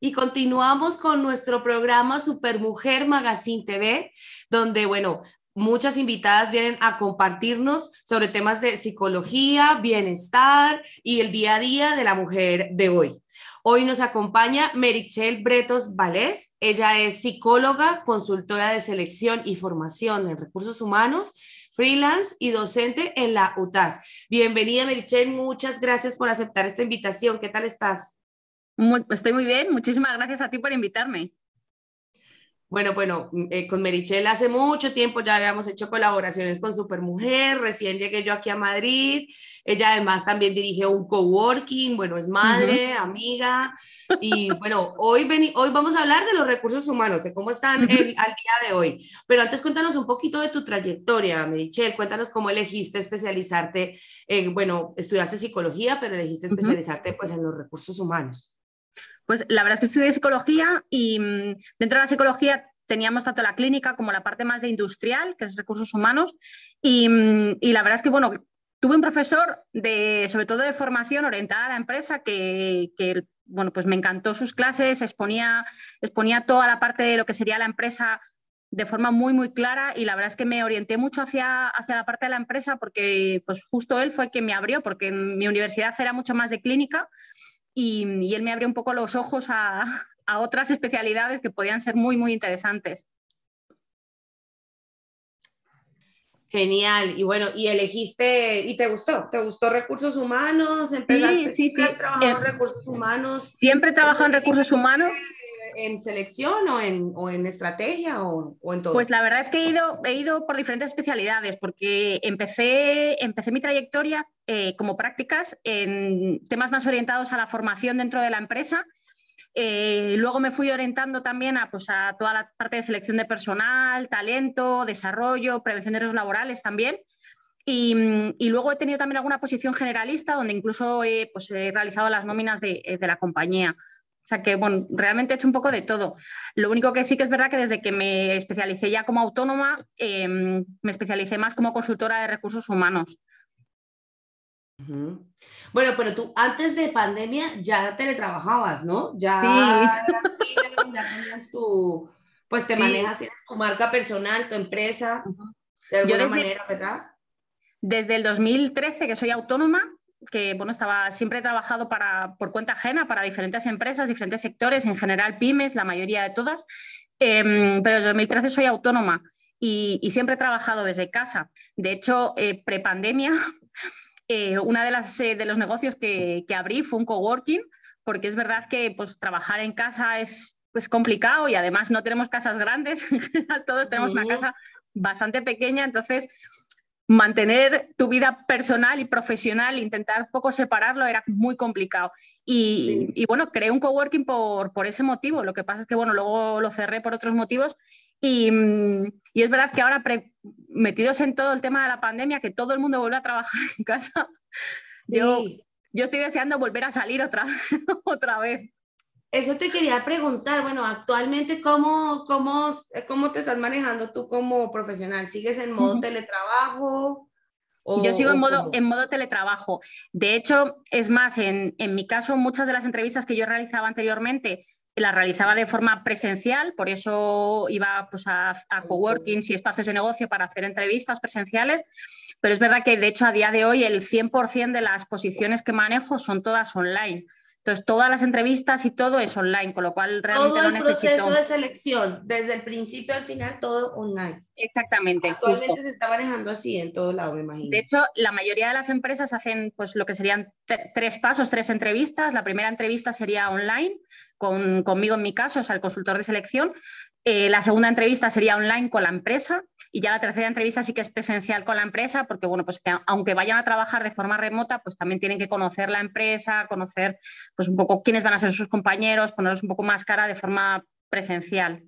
Y continuamos con nuestro programa Supermujer Magazine TV, donde, bueno, muchas invitadas vienen a compartirnos sobre temas de psicología, bienestar y el día a día de la mujer de hoy. Hoy nos acompaña Merichel Bretos Valés. Ella es psicóloga, consultora de selección y formación en recursos humanos, freelance y docente en la UTAD. Bienvenida, Merichel. Muchas gracias por aceptar esta invitación. ¿Qué tal estás? Estoy muy bien. Muchísimas gracias a ti por invitarme. Bueno, bueno, mm, eh, con Merichel hace mucho tiempo ya habíamos hecho colaboraciones con Supermujer, recién llegué yo aquí a Madrid, ella además también dirige un coworking, bueno, es madre, amiga, y bueno, hoy, hoy vamos a hablar de los recursos humanos, de cómo están al día de hoy, pero antes cuéntanos un poquito de tu trayectoria, Merichel, cuéntanos cómo elegiste especializarte, en, bueno, estudiaste psicología, pero elegiste especializarte pues en los recursos humanos. Pues la verdad es que estudié psicología y mm, dentro de la psicología teníamos tanto la clínica como la parte más de industrial, que es recursos humanos, y, mm, la verdad es que, bueno, tuve un profesor de, sobre todo de formación orientada a la empresa que, bueno, pues me encantó sus clases, exponía, exponía toda la parte de lo que sería la empresa de forma muy, muy clara y la verdad es que me orienté mucho hacia, hacia la parte de la empresa porque pues justo él fue quien me abrió, porque mi universidad era mucho más de clínica y, él me abrió un poco los ojos a, otras especialidades que podían ser muy, muy interesantes. Genial. Y bueno, y elegiste, ¿y te gustó? ¿Te gustó recursos humanos? ¿Empezaste sí, sí, sí. en eh, recursos humanos? Siempre he trabajado en recursos humanos en selección o en, o en estrategia o, o, en todo? Pues la verdad es que he ido, he ido por diferentes especialidades porque empecé, empecé mi trayectoria eh, como prácticas en temas más orientados a la formación dentro de la empresa. Eh, luego me fui orientando también a, pues, a toda la parte de selección de personal, talento, desarrollo, prevención de riesgos laborales también. Y, y, luego he tenido también alguna posición generalista donde incluso he, pues, he realizado las nóminas de, de la compañía. O sea que, bueno, realmente he hecho un poco de todo. Lo único que sí que es verdad que desde que me especialicé ya como autónoma, em, me especialicé más como consultora de recursos humanos. Bueno, pero tú antes de pandemia ya teletrabajabas, ¿no? Ya, sí. ya tenías tu, pues te manejas, tu marca personal, tu empresa, de alguna manera, ¿verdad? Desde el 2013 que soy autónoma, que bueno, estaba, siempre he trabajado para, por cuenta ajena para diferentes empresas, diferentes sectores, en general pymes, la mayoría de todas, em, pero desde 2013 soy autónoma y, siempre he trabajado desde casa. De hecho, eh, prepandemia, eh, uno de, eh, de los negocios que, que, abrí fue un coworking, porque es verdad que pues, trabajar en casa es pues, complicado y además no tenemos casas grandes, todos tenemos una casa bastante pequeña, entonces mantener tu vida personal y profesional, intentar poco separarlo era muy complicado. Y, bueno, creé un coworking por, por ese motivo. Lo que pasa es que, bueno, luego lo cerré por otros motivos. Y, y es verdad que ahora, metidos en todo el tema de la pandemia, que todo el mundo vuelve a trabajar en casa, yo, yo estoy deseando volver a salir otra, otra vez. Eso te quería preguntar, bueno, actualmente, ¿cómo, cómo, cómo te estás manejando tú como profesional? ¿Sigues en modo teletrabajo? Yo sigo en modo, en modo teletrabajo. De hecho, es más, en, en, mi caso, muchas de las entrevistas que yo realizaba anteriormente las realizaba de forma presencial, por eso iba pues, a, a coworkings y espacios de negocio para hacer entrevistas presenciales, pero es verdad que de hecho a día de hoy el 100% de las posiciones que manejo son todas online. Entonces, todas las entrevistas y todo es online, con lo cual realmente todo el proceso de selección, desde el principio al final, todo online. Exactamente. Actualmente se está manejando así en todo lado, me imagino. De hecho, la mayoría de las empresas hacen pues lo que serían tres pasos, tres entrevistas. La primera entrevista sería online, con, conmigo en mi caso, o sea, el consultor de selección. Eh, la segunda entrevista sería online con la empresa y ya la tercera entrevista sí que es presencial con la empresa, porque bueno, pues que aunque vayan a trabajar de forma remota, pues también tienen que conocer la empresa, conocer pues un poco quiénes van a ser sus compañeros, ponerlos un poco más cara de forma presencial.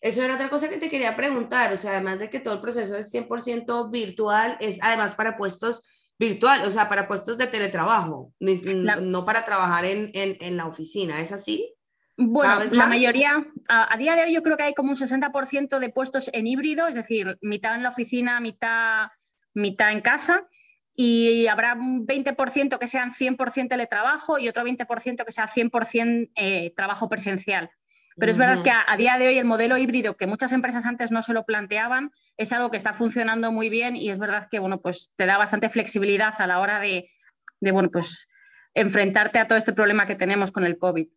Eso era otra cosa que te quería preguntar, o sea, además de que todo el proceso es 100% virtual, es además para puestos virtual, o sea, para puestos de teletrabajo, no para trabajar en, en, en la oficina, ¿es así? Bueno, la mayoría, a, día de hoy yo creo que hay como un 60% de puestos en híbrido, es decir, mitad en la oficina, mitad, mitad en casa. y habrá un 20% que sean 100% teletrabajo y otro 20% que sea 100% eh, trabajo presencial. Pero es verdad que a, día de hoy el modelo híbrido que muchas empresas antes no se lo planteaban es algo que está funcionando muy bien y es verdad que bueno, pues te da bastante flexibilidad a la hora de, bueno, pues enfrentarte a todo este problema que tenemos con el COVID.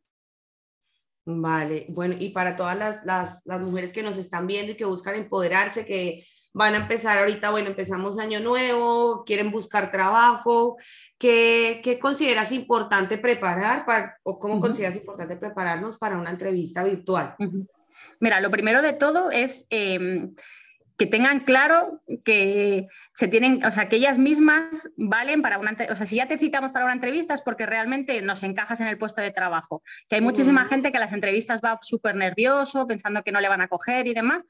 Vale, bueno, y para todas las, las, las mujeres que nos están viendo y que buscan empoderarse, que van a empezar ahorita, bueno, empezamos año nuevo, quieren buscar trabajo, ¿qué, qué consideras importante preparar para, o cómo consideras importante prepararnos para una entrevista virtual? Mira, lo primero de todo es em, que tengan claro que se tienen, o sea, que ellas mismas valen para una, o sea, si ya te citamos para una entrevista es porque realmente nos encajas en el puesto de trabajo, que hay muchísima gente que a las entrevistas va súper nervioso, pensando que no le van a coger y demás,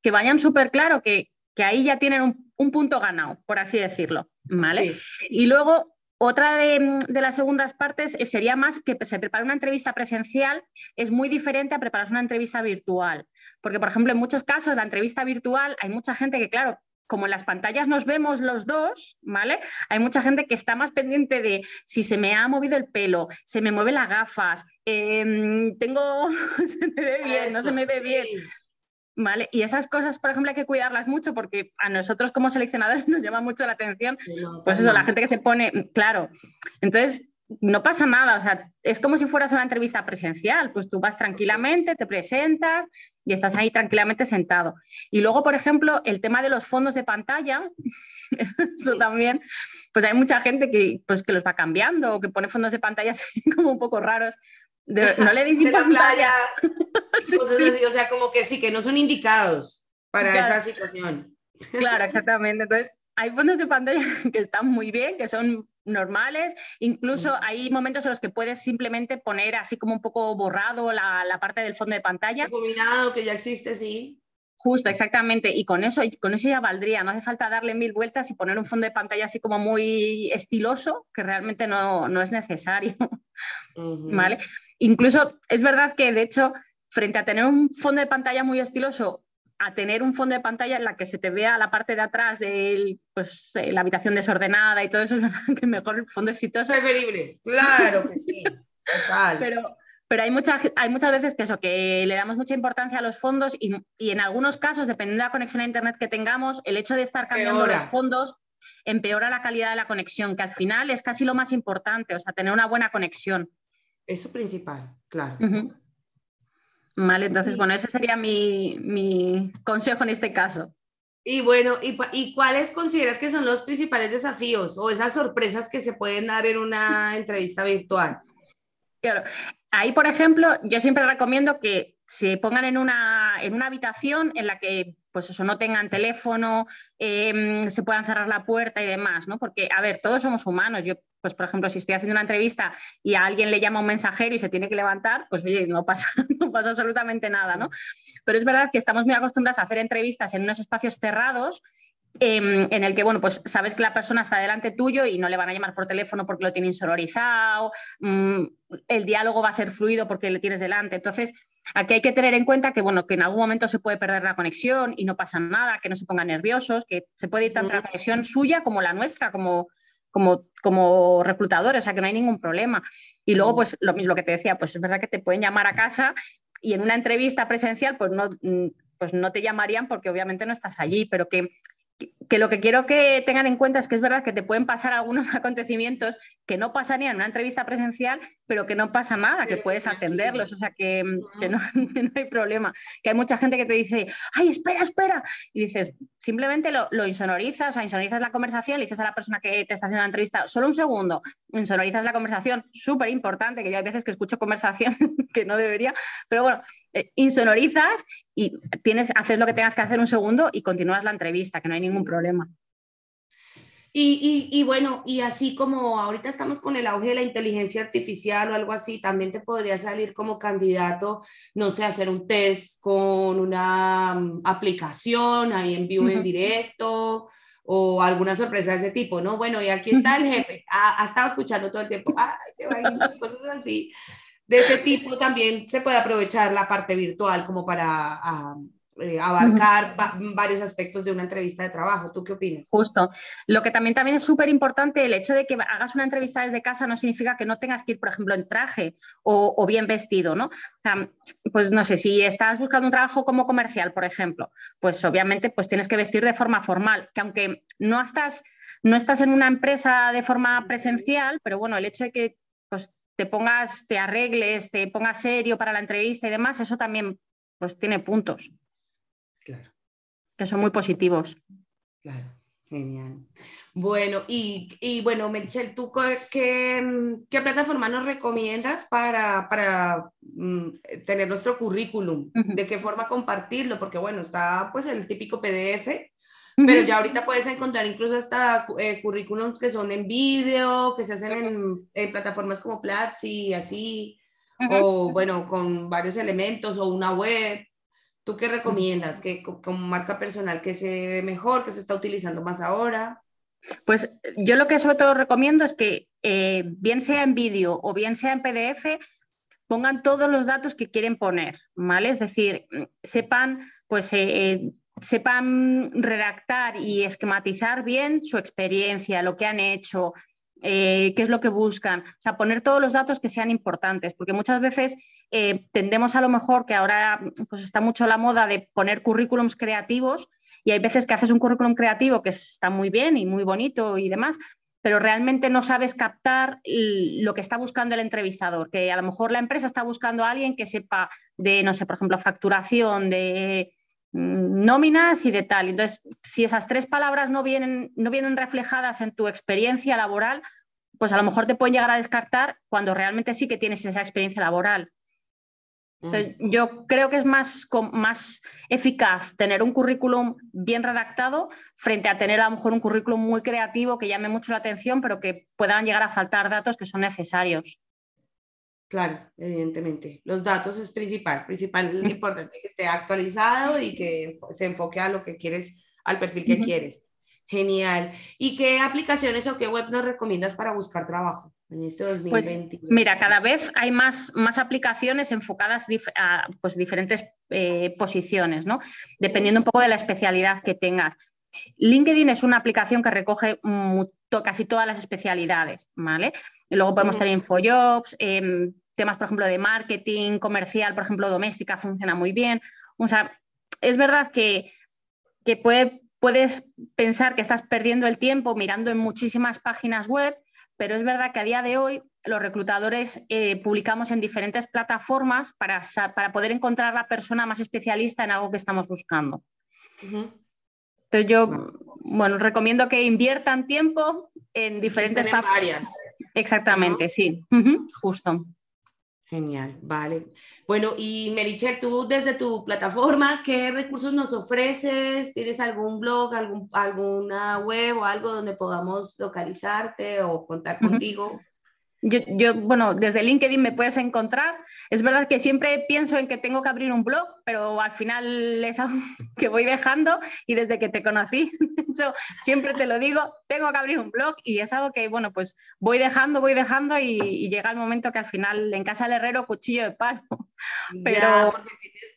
que vayan súper claro que, que ahí ya tienen un, punto ganado, por así decirlo, ¿vale? Y luego, otra de, las segundas partes sería más que se prepara una entrevista presencial, es muy diferente a prepararse una entrevista virtual, porque, por ejemplo, en muchos casos la entrevista virtual hay mucha gente que, claro, como en las pantallas nos vemos los dos, ¿vale? Hay mucha gente que está más pendiente de si se me ha movido el pelo, se me mueven las gafas, em, tengo, se me ve bien, no se me ve bien. ¿Vale? Y esas cosas, por ejemplo, hay que cuidarlas mucho porque a nosotros como seleccionadores nos llama mucho la atención, pues eso, la gente que se pone, claro. Entonces, no pasa nada, o sea, es como si fueras una entrevista presencial, pues tú vas tranquilamente, te presentas y estás ahí tranquilamente sentado. Y luego, por ejemplo, el tema de los fondos de pantalla, eso también, pues hay mucha gente que, pues, que los va cambiando o que pone fondos de pantalla como un poco raros no le di pantalla. O sea, como que sí, que no son indicados para esa situación. Claro, exactamente. Entonces, hay fondos de pantalla que están muy bien, que son normales. Incluso hay momentos en los que puedes simplemente poner así como un poco borrado la, la parte del fondo de pantalla. Combinado, que ya existe, sí. Justo, exactamente. Y con eso, con eso ya valdría. No hace falta darle mil vueltas y poner un fondo de pantalla así como muy estiloso, que realmente no, no es necesario. ¿Vale? Incluso es verdad que, de hecho, frente a tener un fondo de pantalla muy estiloso, a tener un fondo de pantalla en la que se te vea la parte de atrás de pues, eh, la habitación desordenada y todo eso, es que mejor el fondo exitoso. Preferible, claro que sí. Pero, pero hay, mucha, hay muchas veces que eso, que le damos mucha importancia a los fondos y, en algunos casos, dependiendo de la conexión a Internet que tengamos, el hecho de estar cambiando los fondos empeora la calidad de la conexión, que al final es casi lo más importante, o sea, tener una buena conexión. Eso principal, claro. Vale, entonces, bueno, ese sería mi, consejo en este caso. Y bueno, ¿y, ¿y, cuáles consideras que son los principales desafíos o esas sorpresas que se pueden dar en una entrevista virtual? Claro, ahí, por ejemplo, yo siempre recomiendo que se pongan en una, en una habitación en la que pues eso, no tengan teléfono, em, se puedan cerrar la puerta y demás, ¿no? Porque, a ver, todos somos humanos. Yo, pues, por ejemplo, si estoy haciendo una entrevista y a alguien le llama un mensajero y se tiene que levantar, pues, no pasa, no pasa absolutamente nada, ¿no? Pero es verdad que estamos muy acostumbrados a hacer entrevistas en unos espacios cerrados em, en el que, bueno, pues sabes que la persona está delante tuyo y no le van a llamar por teléfono porque lo tienen sonorizado, mm, el diálogo va a ser fluido porque le tienes delante. Entonces, Aquí hay que tener en cuenta que, bueno, que en algún momento se puede perder la conexión y no pasa nada, que no se pongan nerviosos, que se puede ir tanto la conexión suya como la nuestra, como, como, como reclutadores, o sea, que no hay ningún problema. Y luego, pues lo mismo que te decía, pues es verdad que te pueden llamar a casa y en una entrevista presencial, pues no, mm, pues no te llamarían porque obviamente no estás allí, pero que que lo que quiero que tengan en cuenta es que es verdad que te pueden pasar algunos acontecimientos que no pasarían en una entrevista presencial, pero que no pasa nada, que puedes atenderlos, o sea, que, no, hay problema. Que hay mucha gente que te dice, ay, espera, espera, y dices, simplemente lo, lo insonorizas, o sea, insonorizas la conversación, le dices a la persona que te está haciendo la entrevista, solo un segundo, insonorizas la conversación, súper importante, que yo hay veces que escucho conversaciones que no debería, pero bueno, eh, insonorizas y tienes, haces lo que tengas que hacer un segundo y continúas la entrevista, que no hay ningún problema. Y, y, bueno, y así como ahorita estamos con el auge de la inteligencia artificial o algo así, también te podría salir como candidato, no sé, hacer un test con una mm, aplicación ahí en vivo, en directo, o alguna sorpresa de ese tipo, ¿no? Bueno, y aquí está el jefe, ha, ha estado escuchando todo el tiempo, ay, te cosas así. De ese tipo también se puede aprovechar la parte virtual como para eh, abarcar varios aspectos de una entrevista de trabajo. ¿Tú qué opinas? Justo. Lo que también, también es súper importante, el hecho de que hagas una entrevista desde casa no significa que no tengas que ir, por ejemplo, en traje o, bien vestido, ¿no? O sea, pues no sé, si estás buscando un trabajo como comercial, por ejemplo, pues obviamente pues tienes que vestir de forma formal, que aunque no estás, no estás en una empresa de forma presencial, pero bueno, el hecho de que pues, te pongas, te arregles, te pongas serio para la entrevista y demás, eso también pues tiene puntos. Claro. Que son muy positivos. Claro, genial. Bueno, y, bueno, Michelle, ¿tú qué, qué, plataforma nos recomiendas para, para mm, tener nuestro currículum? ¿De qué forma compartirlo? Porque bueno, está pues el típico PDF, pero ya ahorita puedes encontrar incluso hasta eh, currículums que son en vídeo, que se hacen en, plataformas como Platzi y así, o bueno, con varios elementos o una web. ¿Tú qué recomiendas? que como marca personal que se ve mejor, que se está utilizando más ahora? Pues yo lo que sobre todo recomiendo es que eh, bien sea en vídeo o bien sea en PDF, pongan todos los datos que quieren poner, ¿vale? Es decir, sepan, pues, eh, eh, sepan redactar y esquematizar bien su experiencia, lo que han hecho, qué es lo que buscan, o sea, poner todos los datos que sean importantes, porque muchas veces eh, tendemos a lo mejor que ahora pues está mucho la moda de poner currículums creativos y hay veces que haces un currículum creativo que está muy bien y muy bonito y demás, pero realmente no sabes captar lo que está buscando el entrevistador, que a lo mejor la empresa está buscando a alguien que sepa de, no sé, por ejemplo, facturación, de mm, nóminas y de tal. Entonces, si esas tres palabras no vienen, no vienen reflejadas en tu experiencia laboral, pues a lo mejor te pueden llegar a descartar cuando realmente sí que tienes esa experiencia laboral. Entonces, mm. yo creo que es más, más eficaz tener un currículum bien redactado frente a tener a lo mejor un currículum muy creativo que llame mucho la atención, pero que puedan llegar a faltar datos que son necesarios. Claro, evidentemente. Los datos es principal, principal, mm. importante que esté actualizado y que se enfoque a lo que quieres, al perfil que quieres. Genial. ¿Y qué aplicaciones o qué web nos recomiendas para buscar trabajo? En este 2020? Pues, mira, cada vez hay más, más aplicaciones enfocadas a pues, diferentes eh, posiciones, ¿no? Dependiendo un poco de la especialidad que tengas. LinkedIn es una aplicación que recoge casi todas las especialidades, ¿vale? Y luego podemos tener InfoJobs, em, temas, por ejemplo, de marketing, comercial, por ejemplo, doméstica, funciona muy bien. O sea, es verdad que, que puedes pensar que estás perdiendo el tiempo mirando en muchísimas páginas web, pero es verdad que a día de hoy los reclutadores eh, publicamos en diferentes plataformas para, para, poder encontrar la persona más especialista en algo que estamos buscando. Entonces yo, bueno, recomiendo que inviertan tiempo en diferentes... áreas. Exactamente, sí, justo. Genial, vale. Bueno, y Merichel, tú desde tu plataforma, ¿qué recursos nos ofreces? ¿Tienes algún blog, algún, alguna web o algo donde podamos localizarte o contar contigo? Yo, bueno, desde LinkedIn me puedes encontrar. Es verdad que siempre pienso en que tengo que abrir un blog, pero al final es algo que voy dejando y desde que te conocí, de hecho, siempre te lo digo, tengo que abrir un blog y es algo que, bueno, pues voy dejando, voy dejando y, llega el momento que al final en casa del herrero cuchillo de palo. Pero...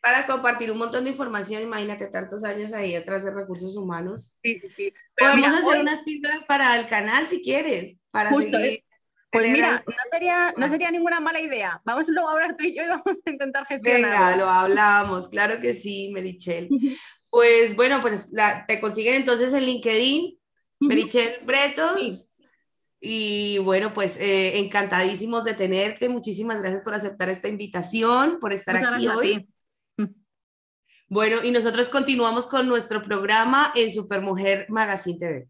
para compartir un montón de información, imagínate tantos años ahí detrás de recursos humanos. Sí, sí, sí. Podemos hacer unas píldoras para el canal si quieres, para justo, seguir pues mira, no sería, no sería ninguna mala idea. Vamos luego a hablar tú y yo y vamos a intentar gestionar. Venga, lo hablamos, claro que sí, Merichel. Pues bueno, pues te consiguen entonces en LinkedIn, Merichel Bretos. Y bueno, pues eh, encantadísimos de tenerte. Muchísimas gracias por aceptar esta invitación, por estar aquí hoy. Bueno, y nosotros continuamos con nuestro programa en Supermujer Magazine TV.